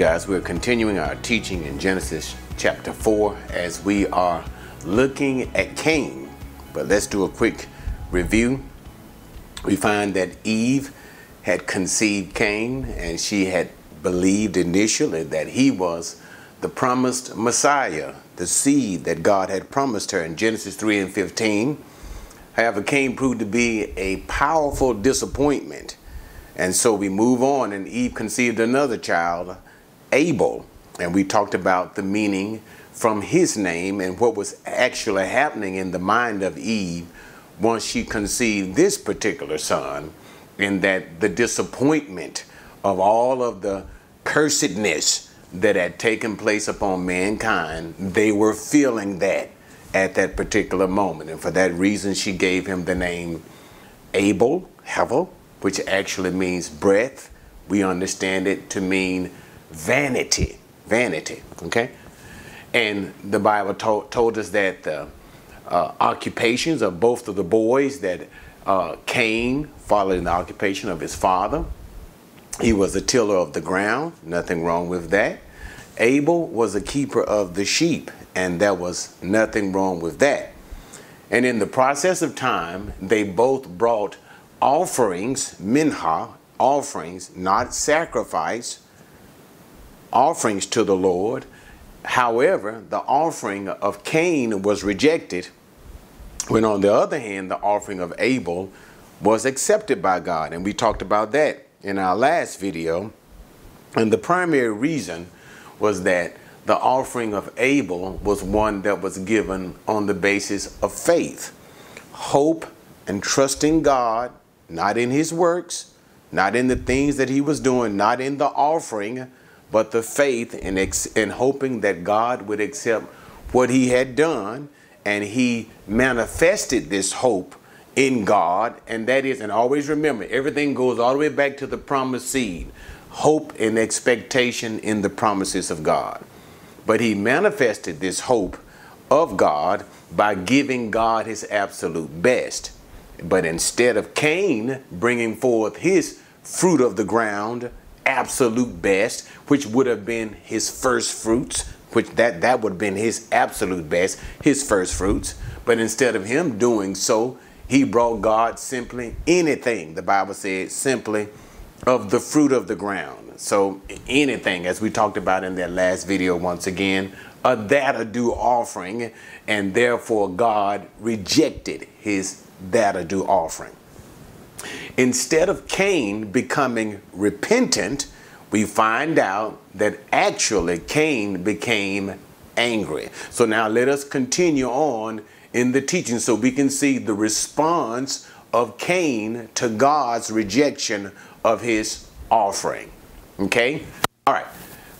Guys, we're continuing our teaching in Genesis chapter 4 as we are looking at Cain. But let's do a quick review. We find that Eve had conceived Cain and she had believed initially that he was the promised Messiah, the seed that God had promised her in Genesis 3 and 15. However, Cain proved to be a powerful disappointment and so we move on, and Eve conceived another child, Abel. And we talked about the meaning from his name and what was actually happening in the mind of Eve once she conceived this particular son, and that the disappointment of all of the cursedness that had taken place upon mankind, they were feeling that at that particular moment. And for that reason, she gave him the name Abel, Hevel, which actually means breath. We understand it to mean vanity, vanity, okay? And the Bible told, told us that the uh, occupations of both of the boys that uh, Cain followed in the occupation of his father. He was a tiller of the ground, nothing wrong with that. Abel was a keeper of the sheep, and there was nothing wrong with that. And in the process of time, they both brought offerings, minha, offerings, not sacrifice, offerings to the Lord. However, the offering of Cain was rejected, when on the other hand, the offering of Abel was accepted by God. And we talked about that in our last video. And the primary reason was that the offering of Abel was one that was given on the basis of faith, hope, and trusting God not in his works, not in the things that he was doing, not in the offering, but the faith in, ex- in hoping that God would accept what he had done. And he manifested this hope in God. And that is, and always remember, everything goes all the way back to the promised seed hope and expectation in the promises of God. But he manifested this hope of God by giving God his absolute best. But instead of Cain bringing forth his fruit of the ground, absolute best, which would have been his first fruits, which that, that would have been his absolute best, his first fruits. But instead of him doing so, he brought God simply anything, the Bible said, simply of the fruit of the ground. So anything, as we talked about in that last video once again, a that a due offering, and therefore God rejected his that a due offering. Instead of Cain becoming repentant, we find out that actually Cain became angry. So now let us continue on in the teaching so we can see the response of Cain to God's rejection of his offering. Okay? All right.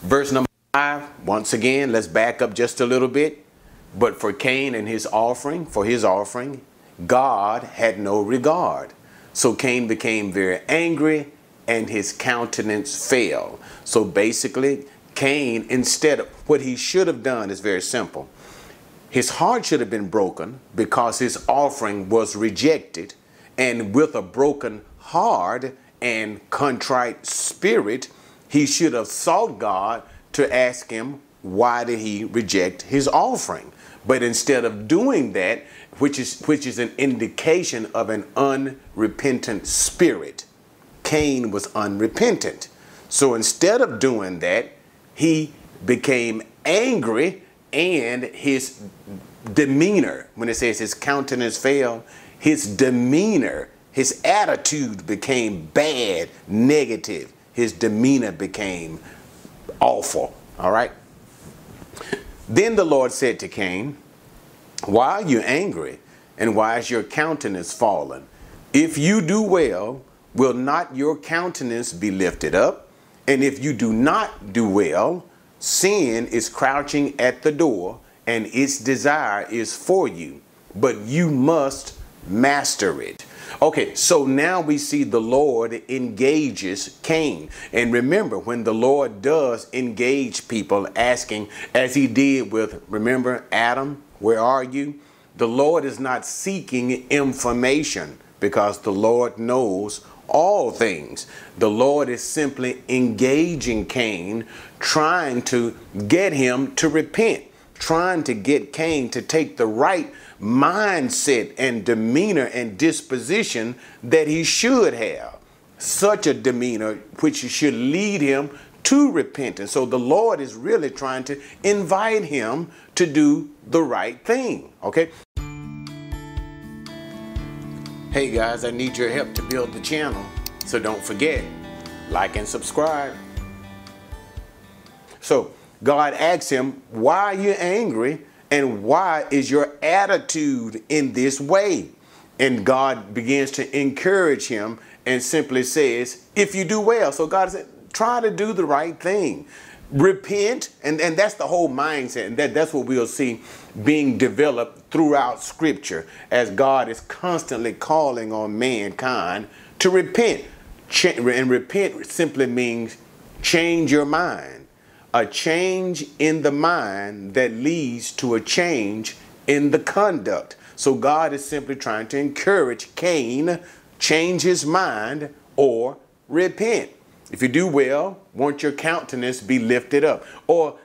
Verse number five, once again, let's back up just a little bit. But for Cain and his offering, for his offering, God had no regard. So Cain became very angry and his countenance fell. So basically, Cain, instead of what he should have done, is very simple. His heart should have been broken because his offering was rejected. And with a broken heart and contrite spirit, he should have sought God to ask him, why did he reject his offering? But instead of doing that, which is which is an indication of an unrepentant spirit. Cain was unrepentant. So instead of doing that, he became angry and his demeanor, when it says his countenance fell, his demeanor, his attitude became bad, negative. His demeanor became awful. All right? Then the Lord said to Cain, why are you angry? And why is your countenance fallen? If you do well, will not your countenance be lifted up? And if you do not do well, sin is crouching at the door, and its desire is for you, but you must master it. Okay, so now we see the Lord engages Cain. And remember, when the Lord does engage people, asking, as he did with, remember, Adam, where are you? The Lord is not seeking information because the Lord knows all things. The Lord is simply engaging Cain, trying to get him to repent, trying to get Cain to take the right mindset and demeanor and disposition that he should have. Such a demeanor which should lead him to repentance. So the Lord is really trying to invite him to do the right thing. Okay? Hey guys, I need your help to build the channel. So don't forget, like and subscribe. So God asks him, Why are you angry? And why is your attitude in this way? And God begins to encourage him and simply says, If you do well. So God said, Try to do the right thing. Repent, and, and that's the whole mindset, and that, that's what we'll see being developed throughout Scripture as God is constantly calling on mankind to repent. And repent simply means change your mind. A change in the mind that leads to a change in the conduct. So God is simply trying to encourage Cain change his mind or repent. If you do well, won't your countenance be lifted up? Or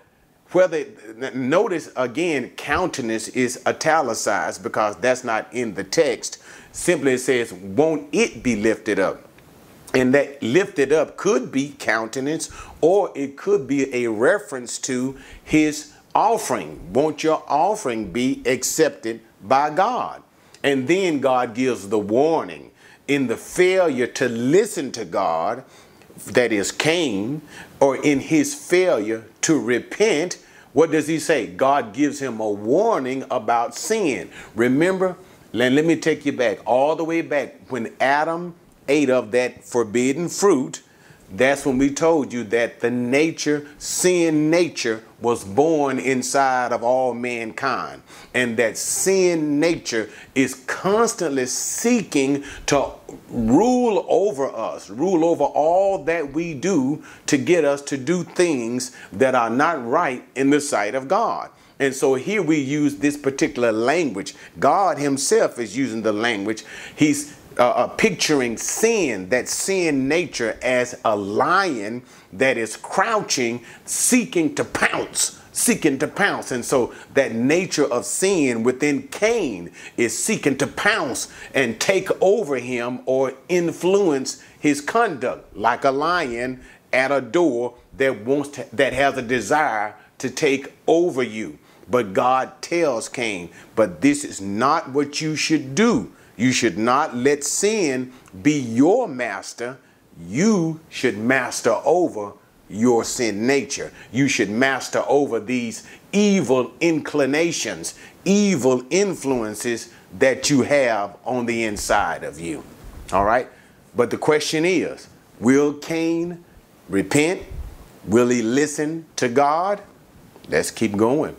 whether, notice again, countenance is italicized because that's not in the text. Simply it says, won't it be lifted up? And that lifted up could be countenance or it could be a reference to his offering. Won't your offering be accepted by God? And then God gives the warning in the failure to listen to God that is Cain, or in his failure to repent, what does he say? God gives him a warning about sin. Remember, let, let me take you back, all the way back when Adam ate of that forbidden fruit. That's when we told you that the nature, sin nature, was born inside of all mankind. And that sin nature is constantly seeking to rule over us, rule over all that we do to get us to do things that are not right in the sight of God. And so here we use this particular language. God Himself is using the language. He's uh, uh, picturing sin, that sin nature, as a lion that is crouching, seeking to pounce, seeking to pounce. And so that nature of sin within Cain is seeking to pounce and take over him or influence his conduct, like a lion at a door that wants to, that has a desire to take over you. But God tells Cain, but this is not what you should do. You should not let sin be your master. You should master over your sin nature. You should master over these evil inclinations, evil influences that you have on the inside of you. All right? But the question is will Cain repent? Will he listen to God? Let's keep going.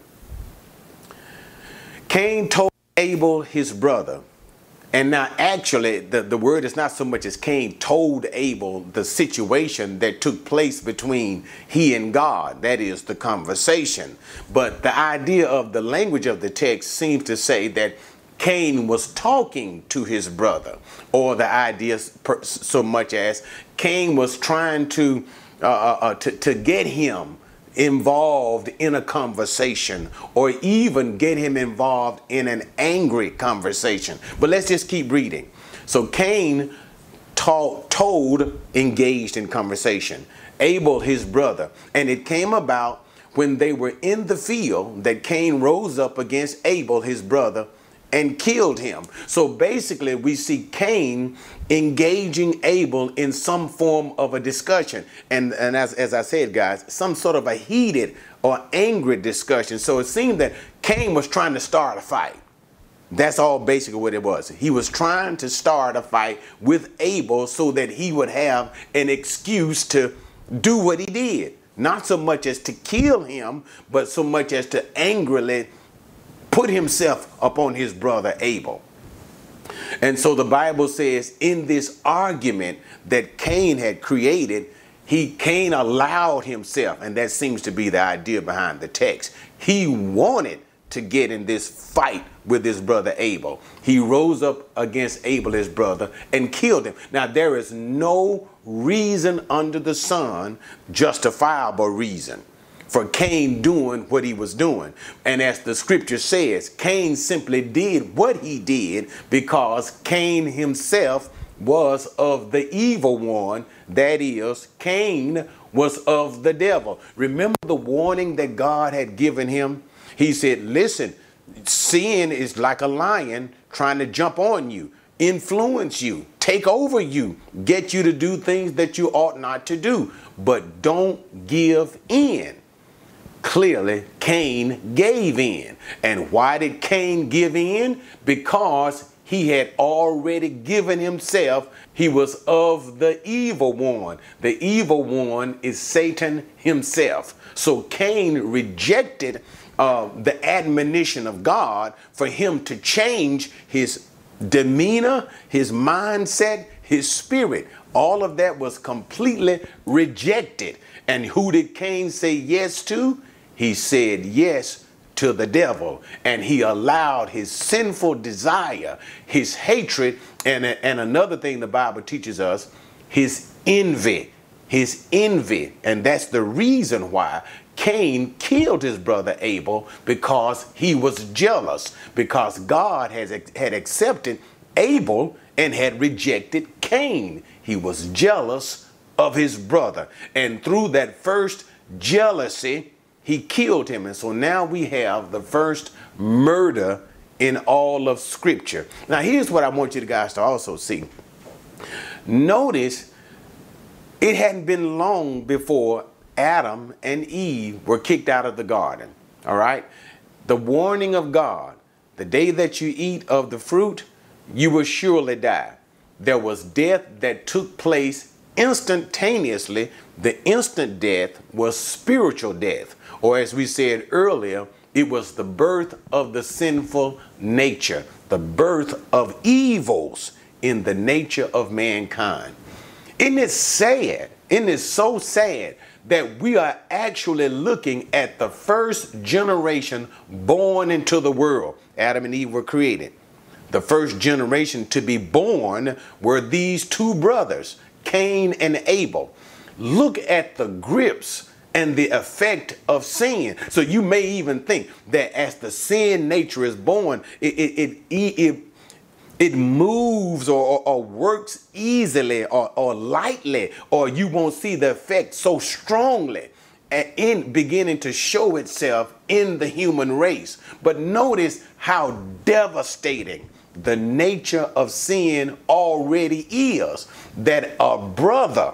Cain told Abel, his brother, and now, actually, the, the word is not so much as Cain told Abel the situation that took place between he and God. That is the conversation. But the idea of the language of the text seems to say that Cain was talking to his brother, or the idea so much as Cain was trying to, uh, uh, uh to, to get him involved in a conversation or even get him involved in an angry conversation. But let's just keep reading. So Cain taught, told, engaged in conversation, Abel his brother, and it came about when they were in the field that Cain rose up against Abel his brother and killed him. So basically, we see Cain engaging Abel in some form of a discussion. And, and as, as I said, guys, some sort of a heated or angry discussion. So it seemed that Cain was trying to start a fight. That's all basically what it was. He was trying to start a fight with Abel so that he would have an excuse to do what he did. Not so much as to kill him, but so much as to angrily put himself upon his brother Abel. And so the Bible says in this argument that Cain had created, he Cain allowed himself, and that seems to be the idea behind the text. He wanted to get in this fight with his brother Abel. He rose up against Abel, his brother, and killed him. Now, there is no reason under the sun, justifiable reason, for Cain doing what he was doing. And as the scripture says, Cain simply did what he did because Cain himself was of the evil one. That is, Cain was of the devil. Remember the warning that God had given him? He said, Listen, sin is like a lion trying to jump on you, influence you, take over you, get you to do things that you ought not to do. But don't give in. Clearly, Cain gave in. And why did Cain give in? Because he had already given himself. He was of the evil one. The evil one is Satan himself. So Cain rejected uh, the admonition of God for him to change his demeanor, his mindset, his spirit. All of that was completely rejected. And who did Cain say yes to? He said yes to the devil and he allowed his sinful desire, his hatred, and, and another thing the Bible teaches us, his envy. His envy. And that's the reason why Cain killed his brother Abel because he was jealous, because God has, had accepted Abel and had rejected Cain. He was jealous of his brother. And through that first jealousy, he killed him. And so now we have the first murder in all of Scripture. Now, here's what I want you guys to also see. Notice it hadn't been long before Adam and Eve were kicked out of the garden. All right? The warning of God the day that you eat of the fruit, you will surely die. There was death that took place instantaneously. The instant death was spiritual death. Or as we said earlier, it was the birth of the sinful nature, the birth of evils in the nature of mankind. Isn't it sad? Isn't it so sad that we are actually looking at the first generation born into the world? Adam and Eve were created. The first generation to be born were these two brothers, Cain and Abel. Look at the grips and the effect of sin. So you may even think that as the sin nature is born, it, it, it, it, it moves or, or, or, works easily or, or lightly, or you won't see the effect so strongly in beginning to show itself in the human race. But notice how devastating the nature of sin already is that a brother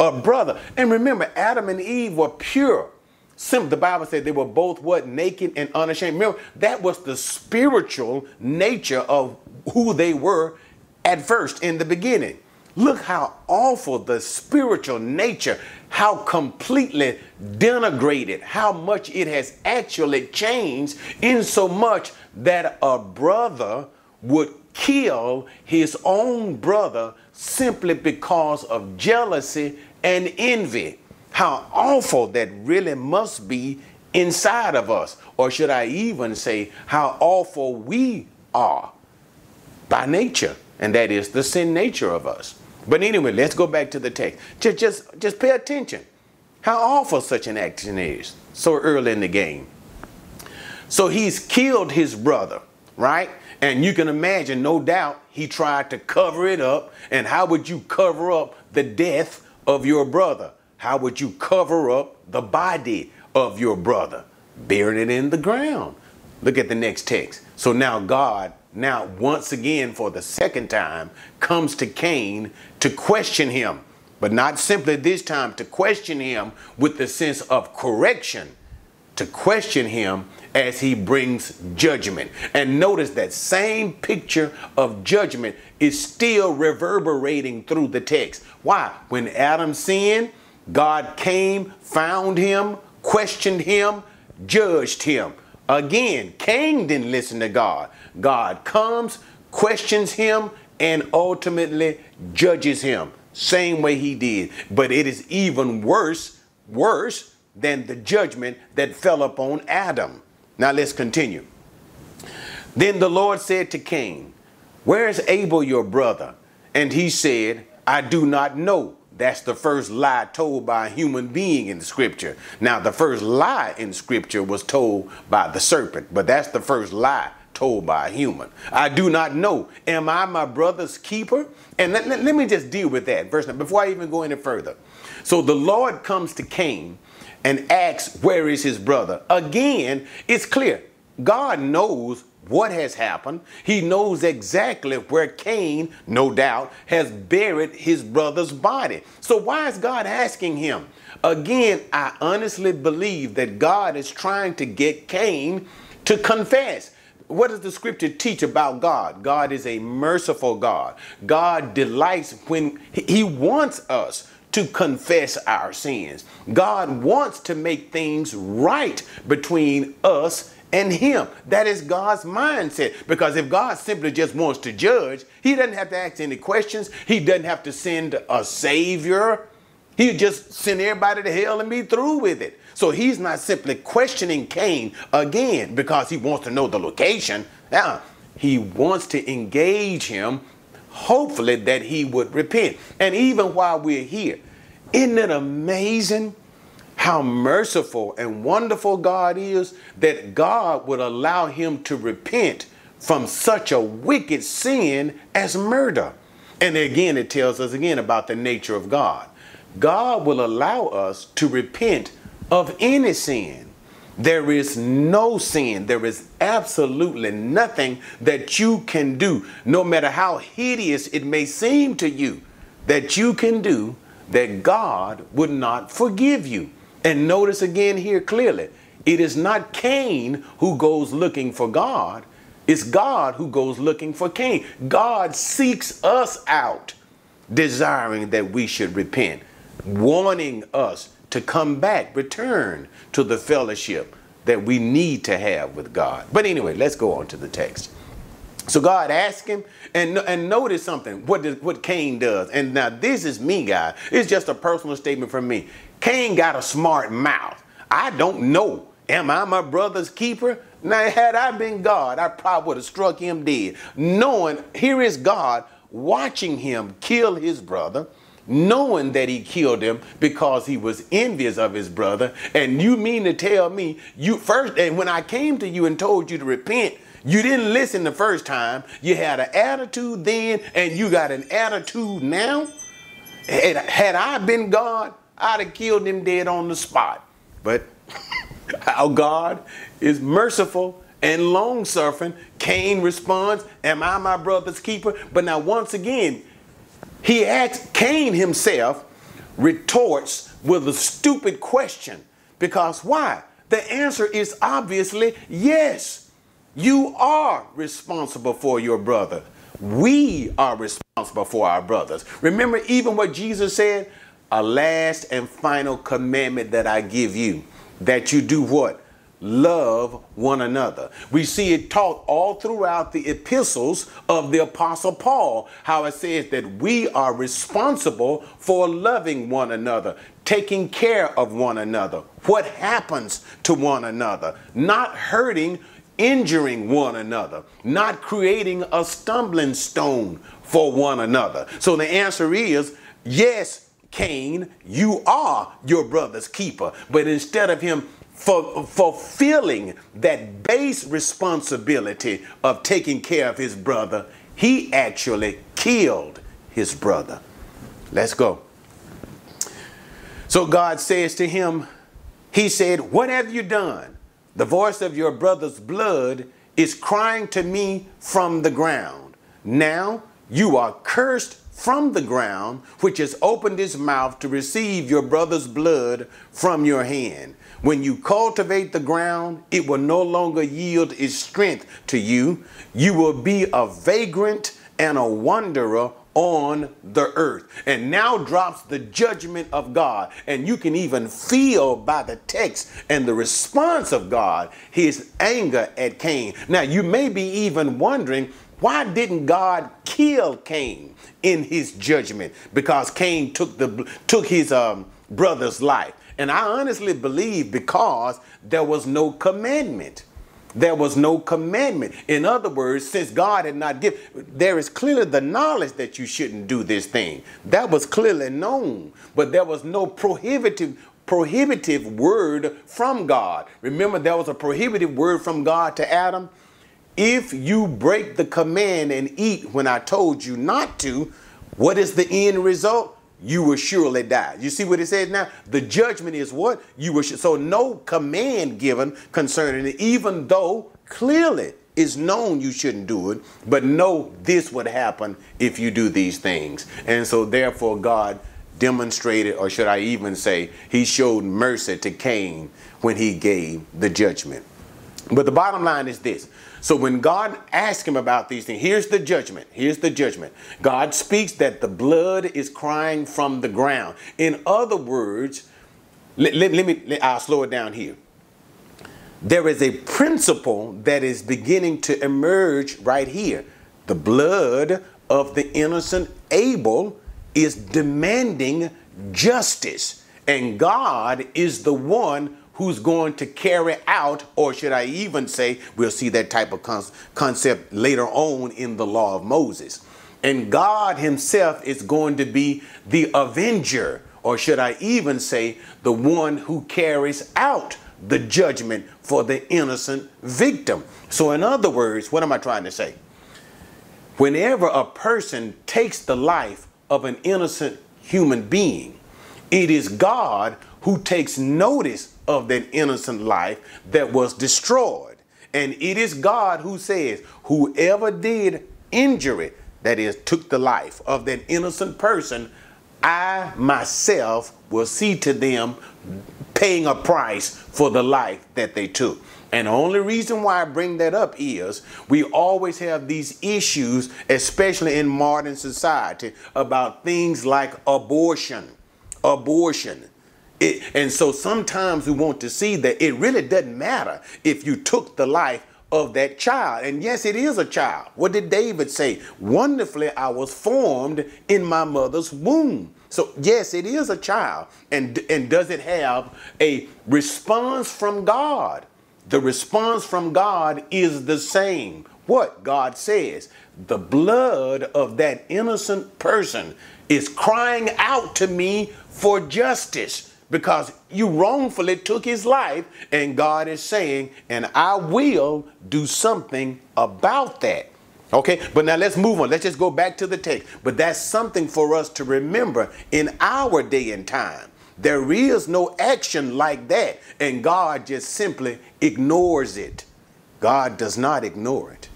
a brother. And remember, Adam and Eve were pure. Simple. The Bible said they were both what? Naked and unashamed. Remember, that was the spiritual nature of who they were at first in the beginning. Look how awful the spiritual nature, how completely denigrated, how much it has actually changed, in so much that a brother would kill his own brother simply because of jealousy and envy. How awful that really must be inside of us. Or should I even say, how awful we are by nature. And that is the sin nature of us. But anyway, let's go back to the text. Just, just, just pay attention. How awful such an action is so early in the game. So he's killed his brother, right? And you can imagine, no doubt, he tried to cover it up. And how would you cover up the death of your brother? How would you cover up the body of your brother? Burying it in the ground. Look at the next text. So now God, now once again for the second time, comes to Cain to question him. But not simply this time to question him with the sense of correction, to question him as he brings judgment. And notice that same picture of judgment is still reverberating through the text. Why? When Adam sinned, God came, found him, questioned him, judged him. Again, Cain didn't listen to God. God comes, questions him, and ultimately judges him. Same way he did. But it is even worse, worse than the judgment that fell upon Adam. Now let's continue. Then the Lord said to Cain, Where is Abel your brother? And he said, I do not know. That's the first lie told by a human being in the scripture. Now, the first lie in scripture was told by the serpent, but that's the first lie told by a human. I do not know. Am I my brother's keeper? And let, let, let me just deal with that verse before I even go any further. So the Lord comes to Cain and asks, Where is his brother? Again, it's clear. God knows what has happened. He knows exactly where Cain, no doubt, has buried his brother's body. So why is God asking him? Again, I honestly believe that God is trying to get Cain to confess. What does the scripture teach about God? God is a merciful God. God delights when he wants us to confess our sins. God wants to make things right between us and him. That is God's mindset. Because if God simply just wants to judge, he doesn't have to ask any questions. He doesn't have to send a savior. He just send everybody to hell and be through with it. So he's not simply questioning Cain again because he wants to know the location. Now, he wants to engage him, hopefully that he would repent. And even while we're here, isn't it amazing how merciful and wonderful God is that God would allow him to repent from such a wicked sin as murder. And again, it tells us again about the nature of God. God will allow us to repent of any sin. There is no sin. There is absolutely nothing that you can do, no matter how hideous it may seem to you, that you can do that God would not forgive you. And notice again here clearly, it is not Cain who goes looking for God, it's God who goes looking for Cain. God seeks us out, desiring that we should repent, warning us to come back, return to the fellowship that we need to have with God. But anyway, let's go on to the text. So God asked him, and, and notice something, what, does, what Cain does. And now this is me, guy. It's just a personal statement from me. Cain got a smart mouth. I don't know. Am I my brother's keeper? Now, had I been God, I probably would have struck him dead. Knowing here is God watching him kill his brother, knowing that he killed him because he was envious of his brother. And you mean to tell me you first, and when I came to you and told you to repent, you didn't listen the first time. You had an attitude then, and you got an attitude now. Had I been God, I'd have killed him dead on the spot. But our God is merciful and long suffering. Cain responds, Am I my brother's keeper? But now, once again, he asks, Cain himself retorts with a stupid question. Because why? The answer is obviously yes. You are responsible for your brother. We are responsible for our brothers. Remember, even what Jesus said a last and final commandment that I give you that you do what? Love one another. We see it taught all throughout the epistles of the Apostle Paul, how it says that we are responsible for loving one another, taking care of one another, what happens to one another, not hurting, injuring one another, not creating a stumbling stone for one another. So the answer is yes Cain, you are your brother's keeper. But instead of him for, fulfilling that base responsibility of taking care of his brother, he actually killed his brother. Let's go. So God says to him, He said, What have you done? The voice of your brother's blood is crying to me from the ground. Now you are cursed from the ground, which has opened its mouth to receive your brother's blood from your hand. When you cultivate the ground, it will no longer yield its strength to you. You will be a vagrant and a wanderer on the earth. And now drops the judgment of God. And you can even feel by the text and the response of God his anger at Cain. Now, you may be even wondering why didn't God kill Cain in his judgment? Because Cain took the took his um, brother's life. And I honestly believe because there was no commandment. There was no commandment. In other words, since God had not given, there is clearly the knowledge that you shouldn't do this thing. That was clearly known, but there was no prohibitive prohibitive word from God. Remember, there was a prohibitive word from God to Adam. If you break the command and eat when I told you not to, what is the end result? You will surely die. You see what it says now? The judgment is what? You will. So no command given concerning it, even though clearly is known you shouldn't do it, but know this would happen if you do these things. And so therefore God demonstrated, or should I even say, he showed mercy to Cain when he gave the judgment. But the bottom line is this. So when God asked him about these things, here's the judgment. Here's the judgment. God speaks that the blood is crying from the ground. In other words, let, let, let me, let, I'll slow it down here. There is a principle that is beginning to emerge right here. The blood of the innocent Abel is demanding justice. And God is the one who's going to carry out, or should I even say, we'll see that type of con- concept later on in the law of Moses. And God Himself is going to be the avenger, or should I even say, the one who carries out the judgment for the innocent victim. So, in other words, what am I trying to say? Whenever a person takes the life of an innocent human being. It is God who takes notice of that innocent life that was destroyed. And it is God who says, whoever did injury, that is, took the life of that innocent person, I myself will see to them paying a price for the life that they took. And the only reason why I bring that up is we always have these issues, especially in modern society, about things like abortion. Abortion. It, and so sometimes we want to see that it really doesn't matter if you took the life of that child. And yes, it is a child. What did David say? Wonderfully, I was formed in my mother's womb. So, yes, it is a child. And, and does it have a response from God? The response from God is the same. What God says, the blood of that innocent person is crying out to me for justice because you wrongfully took his life, and God is saying, and I will do something about that. Okay, but now let's move on. Let's just go back to the text. But that's something for us to remember in our day and time. There is no action like that, and God just simply ignores it. God does not ignore it.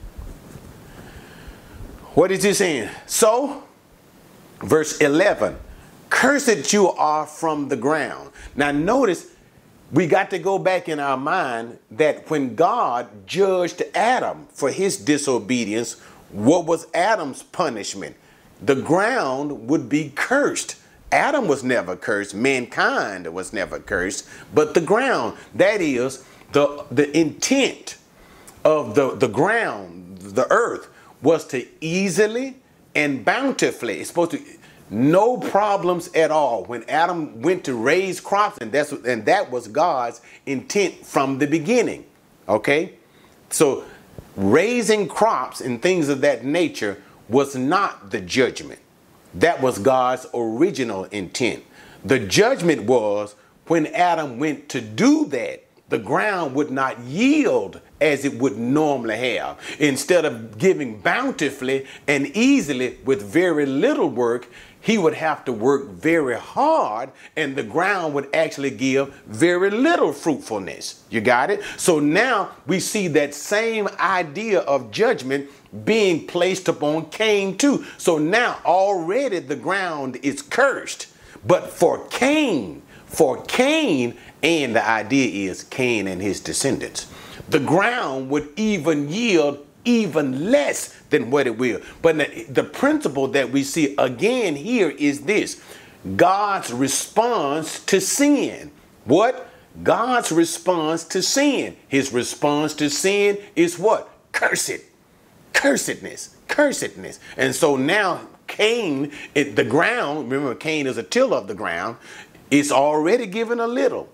What is he saying? So, verse 11 Cursed you are from the ground. Now, notice we got to go back in our mind that when God judged Adam for his disobedience, what was Adam's punishment? The ground would be cursed. Adam was never cursed, mankind was never cursed, but the ground, that is, the, the intent of the, the ground, the earth, was to easily and bountifully, it's supposed to, no problems at all. When Adam went to raise crops, and that's and that was God's intent from the beginning. Okay? So raising crops and things of that nature was not the judgment. That was God's original intent. The judgment was when Adam went to do that, the ground would not yield as it would normally have. Instead of giving bountifully and easily with very little work, he would have to work very hard and the ground would actually give very little fruitfulness. You got it? So now we see that same idea of judgment being placed upon Cain too. So now already the ground is cursed. But for Cain, for Cain, and the idea is Cain and his descendants, the ground would even yield even less than what it will. But the, principle that we see again here is this God's response to sin. What? God's response to sin. His response to sin is what? Curse it cursedness, cursedness. And so now Cain, it, the ground, remember Cain is a tiller of the ground, it's already given a little.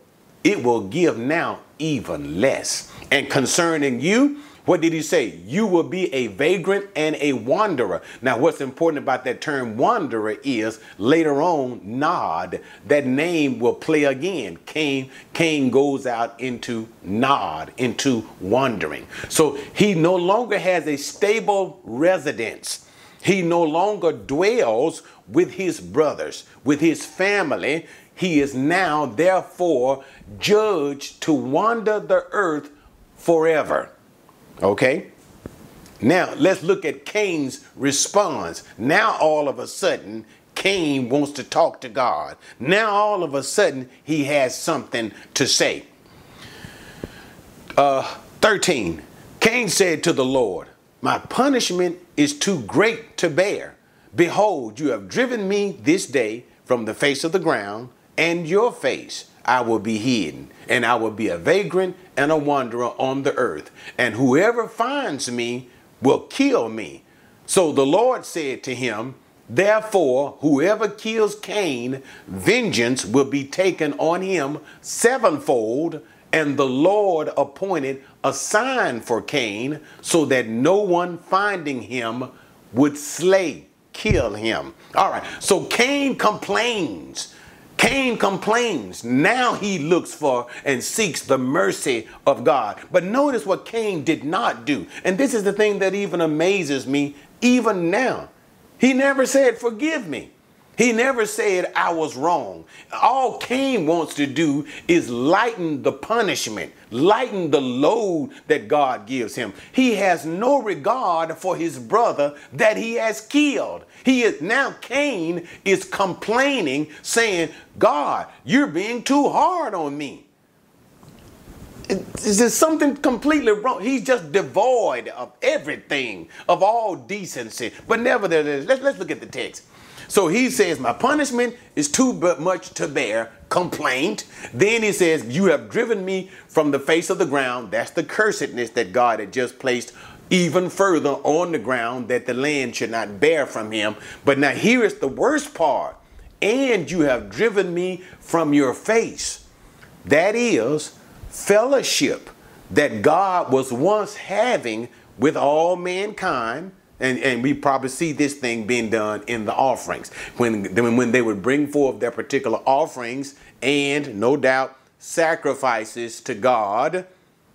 it will give now even less. And concerning you, what did he say? You will be a vagrant and a wanderer. Now, what's important about that term wanderer is later on, Nod, that name will play again. Cain, Cain goes out into Nod, into wandering. So he no longer has a stable residence. He no longer dwells with his brothers, with his family. He is now, therefore, judged to wander the earth forever. Okay? Now, let's look at Cain's response. Now, all of a sudden, Cain wants to talk to God. Now, all of a sudden, he has something to say. Uh, 13. Cain said to the Lord, My punishment is too great to bear. Behold, you have driven me this day from the face of the ground, and your face I will be hidden, and I will be a vagrant and a wanderer on the earth. And whoever finds me will kill me. So the Lord said to him, Therefore, whoever kills Cain, vengeance will be taken on him sevenfold. And the Lord appointed a sign for Cain so that no one finding him would slay, kill him. All right, so Cain complains Cain complains. Now he looks for and seeks the mercy of God. But notice what Cain did not do. And this is the thing that even amazes me, even now. He never said, Forgive me. He never said, I was wrong. All Cain wants to do is lighten the punishment, lighten the load that God gives him. He has no regard for his brother that he has killed. He is now Cain is complaining, saying, God, you're being too hard on me. Is there something completely wrong? He's just devoid of everything, of all decency. But nevertheless, let's, let's look at the text. So he says, My punishment is too much to bear, complaint. Then he says, You have driven me from the face of the ground. That's the cursedness that God had just placed even further on the ground that the land should not bear from him. But now here is the worst part. And you have driven me from your face. That is fellowship that God was once having with all mankind and, and we probably see this thing being done in the offerings. When, when they would bring forth their particular offerings and no doubt sacrifices to God,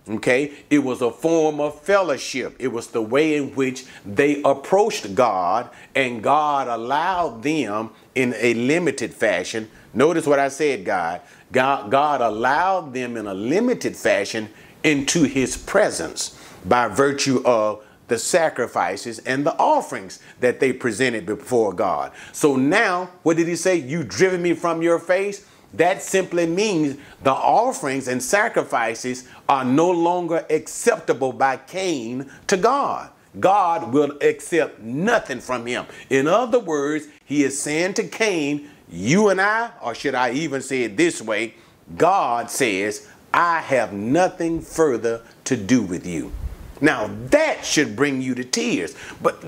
okay, it was a form of fellowship. It was the way in which they approached God, and God allowed them in a limited fashion. Notice what I said, God. God, God allowed them in a limited fashion into his presence by virtue of the sacrifices and the offerings that they presented before God. So now, what did he say? You driven me from your face? That simply means the offerings and sacrifices are no longer acceptable by Cain to God. God will accept nothing from him. In other words, he is saying to Cain, You and I, or should I even say it this way, God says, I have nothing further to do with you. Now that should bring you to tears. But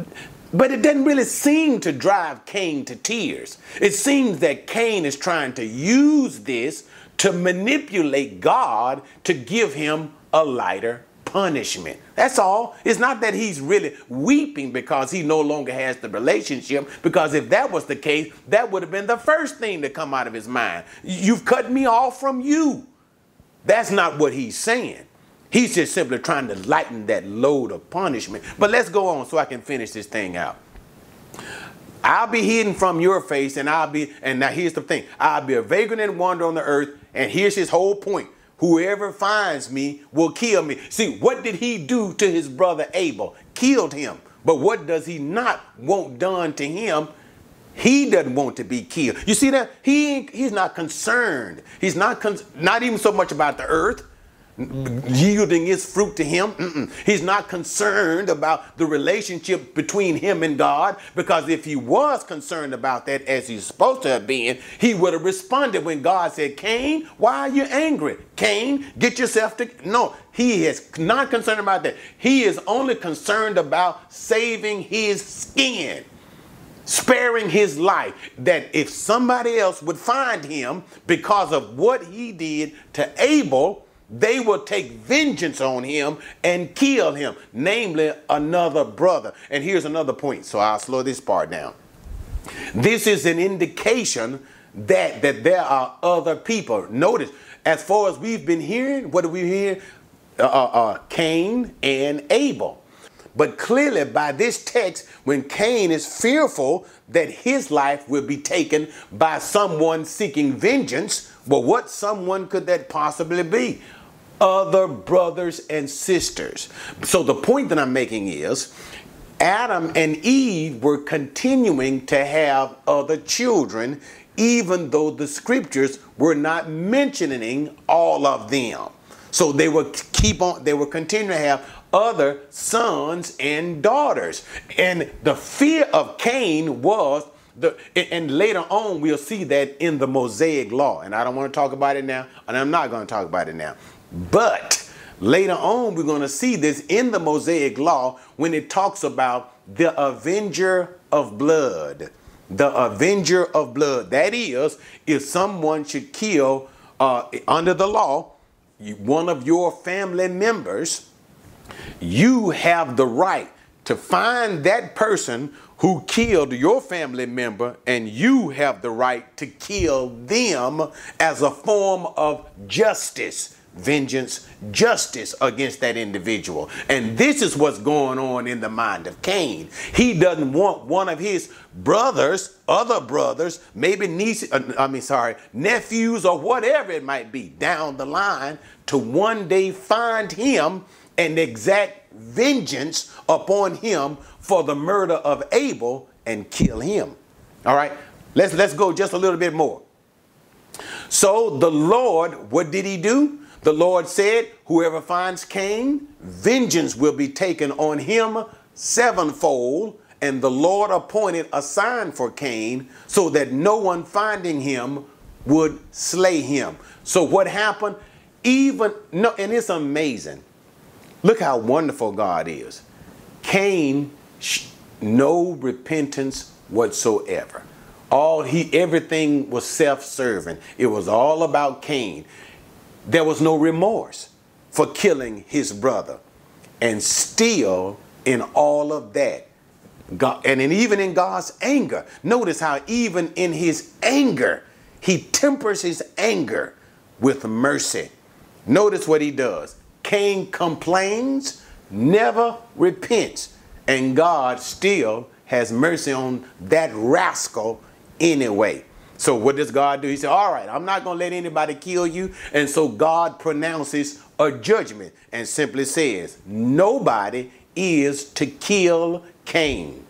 but it doesn't really seem to drive Cain to tears. It seems that Cain is trying to use this to manipulate God to give him a lighter punishment. That's all. It's not that he's really weeping because he no longer has the relationship, because if that was the case, that would have been the first thing to come out of his mind. You've cut me off from you. That's not what he's saying. He's just simply trying to lighten that load of punishment. But let's go on so I can finish this thing out. I'll be hidden from your face, and I'll be, and now here's the thing I'll be a vagrant and wander on the earth, and here's his whole point. Whoever finds me will kill me. See, what did he do to his brother Abel? Killed him. But what does he not want done to him? He doesn't want to be killed. You see that? He he's not concerned. He's not con- not even so much about the earth yielding its fruit to him. Mm-mm. He's not concerned about the relationship between him and God because if he was concerned about that as he's supposed to have been, he would have responded when God said, Cain, why are you angry? Cain, get yourself to. No, he is not concerned about that. He is only concerned about saving his skin. sparing his life, that if somebody else would find him because of what he did to Abel, they will take vengeance on him and kill him, namely another brother. And here's another point, so I'll slow this part down. This is an indication that that there are other people. Notice, as far as we've been hearing, what do we hear? Uh, uh, uh, Cain and Abel. But clearly, by this text, when Cain is fearful that his life will be taken by someone seeking vengeance, well, what someone could that possibly be? Other brothers and sisters. So the point that I'm making is Adam and Eve were continuing to have other children, even though the scriptures were not mentioning all of them. So they were keep on, they were continuing to have other sons and daughters. And the fear of Cain was the, and later on we'll see that in the Mosaic law. And I don't want to talk about it now, and I'm not going to talk about it now. But Later on, we're going to see this in the Mosaic Law when it talks about the avenger of blood. The avenger of blood. That is, if someone should kill uh, under the law one of your family members, you have the right to find that person who killed your family member, and you have the right to kill them as a form of justice vengeance, justice against that individual. And this is what's going on in the mind of Cain. He doesn't want one of his brothers, other brothers, maybe nieces, uh, I mean, sorry, nephews or whatever it might be down the line to one day find him and exact vengeance upon him for the murder of Abel and kill him. All right, let's let's go just a little bit more. So the Lord, what did he do? The Lord said, Whoever finds Cain, vengeance will be taken on him sevenfold. And the Lord appointed a sign for Cain so that no one finding him would slay him. So what happened? Even no, and it's amazing. Look how wonderful God is. Cain, no repentance whatsoever. All he everything was self-serving. It was all about Cain. There was no remorse for killing his brother. And still, in all of that, God, and in, even in God's anger, notice how even in his anger, he tempers his anger with mercy. Notice what he does. Cain complains, never repents, and God still has mercy on that rascal anyway. So what does God do? He said, All right, I'm not going to let anybody kill you. And so God pronounces a judgment and simply says, Nobody is to kill Cain.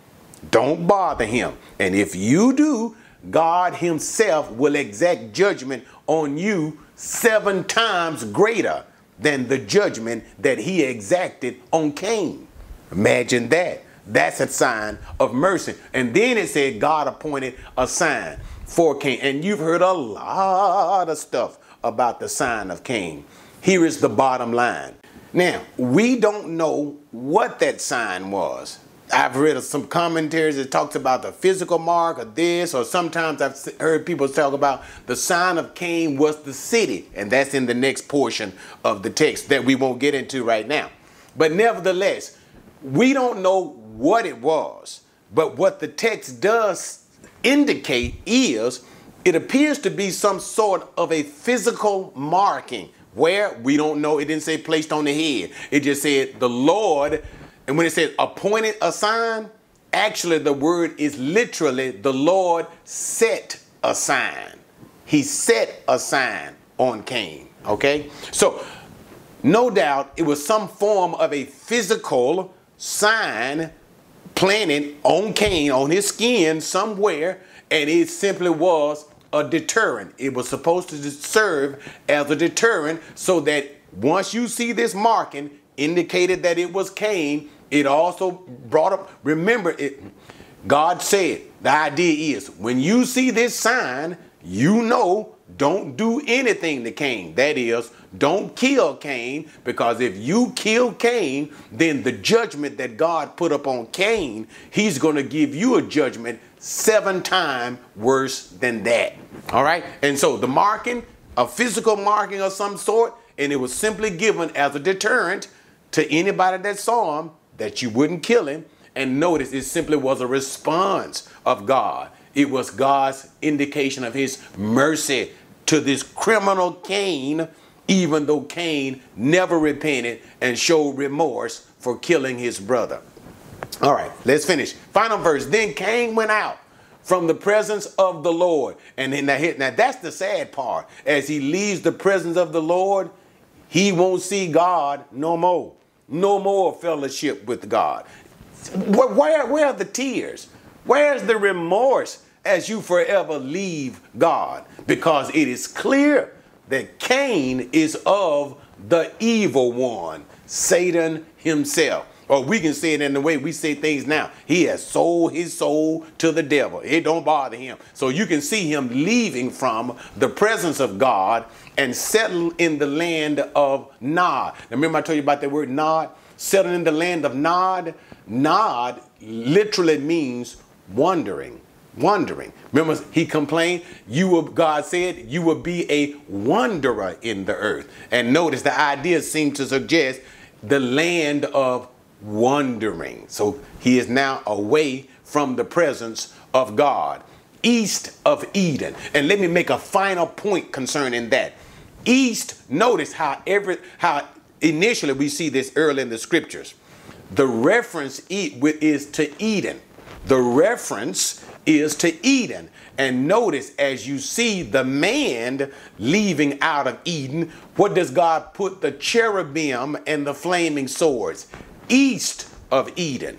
Don't bother him. And if you do, God Himself will exact judgment on you seven times greater than the judgment that He exacted on Cain. Imagine that. That's a sign of mercy. And then it said God appointed a sign for Cain. And you've heard a lot of stuff about the sign of Cain. Here is the bottom line. Now, we don't know what that sign was. I've read some commentaries that talks about the physical mark of this, or sometimes I've heard people talk about the sign of Cain was the city, and that's in the next portion of the text that we won't get into right now. But nevertheless, we don't know what it was, but what the text does indicate is it appears to be some sort of a physical marking where we don't know. It didn't say placed on the head. It just said the Lord. And when it says appointed a sign, actually the word is literally the Lord set a sign. He set a sign on Cain. Okay? So, no doubt it was some form of a physical sign planted on Cain, on his skin somewhere, and it simply was a deterrent. It was supposed to serve as a deterrent so that once you see this marking indicated that it was Cain, it also brought up, remember it, God said, the idea is when you see this sign, you know don't do anything to Cain. That is, don't kill Cain, because if you kill Cain, then the judgment that God put upon Cain, he's going to give you a judgment seven times worse than that. All right? And so the marking, a physical marking of some sort, and it was simply given as a deterrent to anybody that saw him that you wouldn't kill him. And notice it simply was a response of God. It was God's indication of his mercy to this criminal Cain, even though Cain never repented and showed remorse for killing his brother. All right, let's finish. Final verse. Then Cain went out from the presence of the Lord. And then now, now that's the sad part. As he leaves the presence of the Lord, he won't see God no more. No more fellowship with God. Where, where, where are the tears? Where's the remorse as you forever leave God? Because it is clear that Cain is of the evil one, Satan himself. Or we can say it in the way we say things now. He has sold his soul to the devil. It don't bother him. So you can see him leaving from the presence of God and settle in the land of Nod. Remember I told you about that word Nod? Settling in the land of Nod. Nod literally means wandering. Wandering. Remember, he complained, you will, God said, you will be a wanderer in the earth. And notice the idea seems to suggest the land of wandering. So he is now away from the presence of God, east of Eden. And let me make a final point concerning that. East, notice how every how initially we see this early in the scriptures. The reference is to Eden. The reference is to Eden. And notice as you see the man leaving out of Eden, what does God put the cherubim and the flaming swords? east of Eden.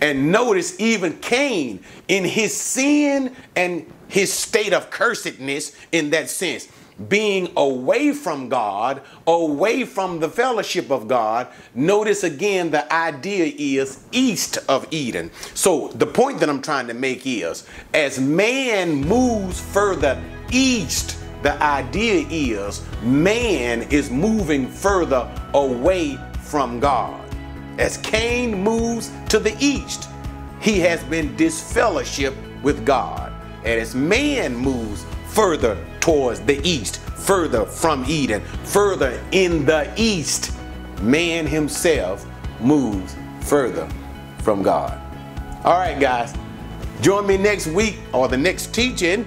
And notice even Cain in his sin and his state of cursedness in that sense, being away from God, away from the fellowship of God. Notice again the idea is east of Eden. So the point that I'm trying to make is as man moves further east, the idea is man is moving further away from God. As Cain moves to the east, he has been disfellowship with God. And as man moves further towards the east, further from Eden, further in the east, man himself moves further from God. All right, guys, join me next week or the next teaching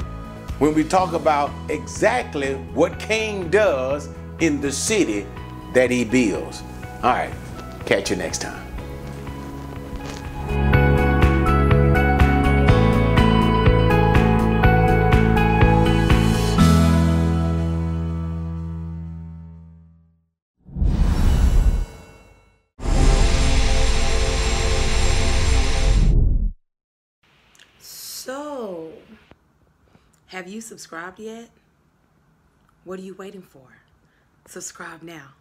when we talk about exactly what Cain does in the city that he builds. All right. Catch you next time. Have you subscribed yet? What are you waiting for? Subscribe now.